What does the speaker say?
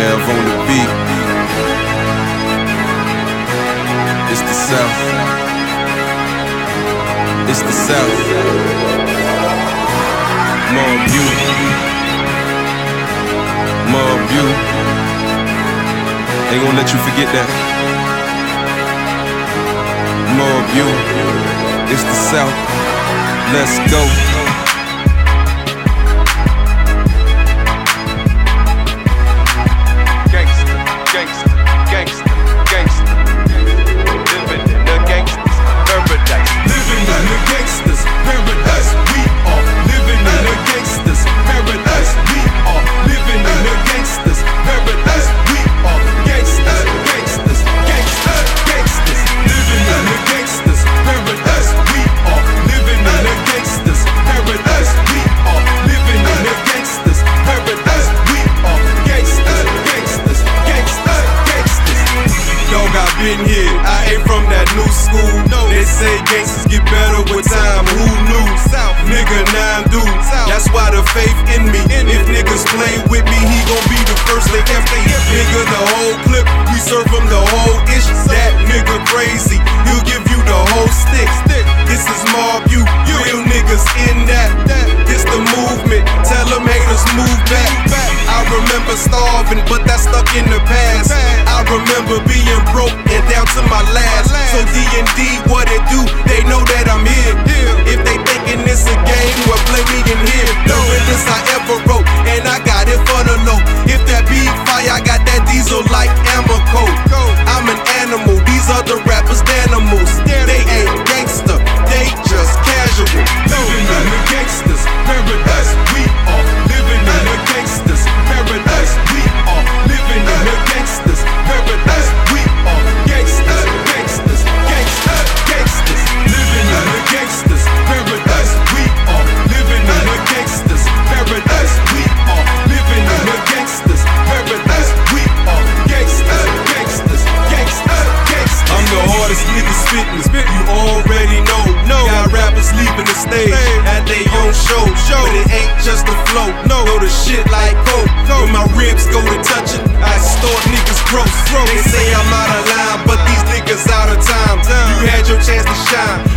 On the beat. It's the South. It's the South. More you. More you. Ain't gonna let you forget that. More you. It's the South. Let's go. Been here. I ain't from that new school. No. They say gangsters get better with time. Who knew? South. Nigga, nine do. That's why the faith in me. If niggas play with me, he gon' be the first they F Nigga, the whole clip. We serve him the whole ish. That nigga crazy. Remember being broke and down to my last. So D and D, what it do? They know that I'm here. If stage at they own show. But it ain't just the flow. No, go to shit like coke. When my ribs go to touch it, I start niggas gross. They say I'm out of line, but these niggas out of time. You had your chance to shine.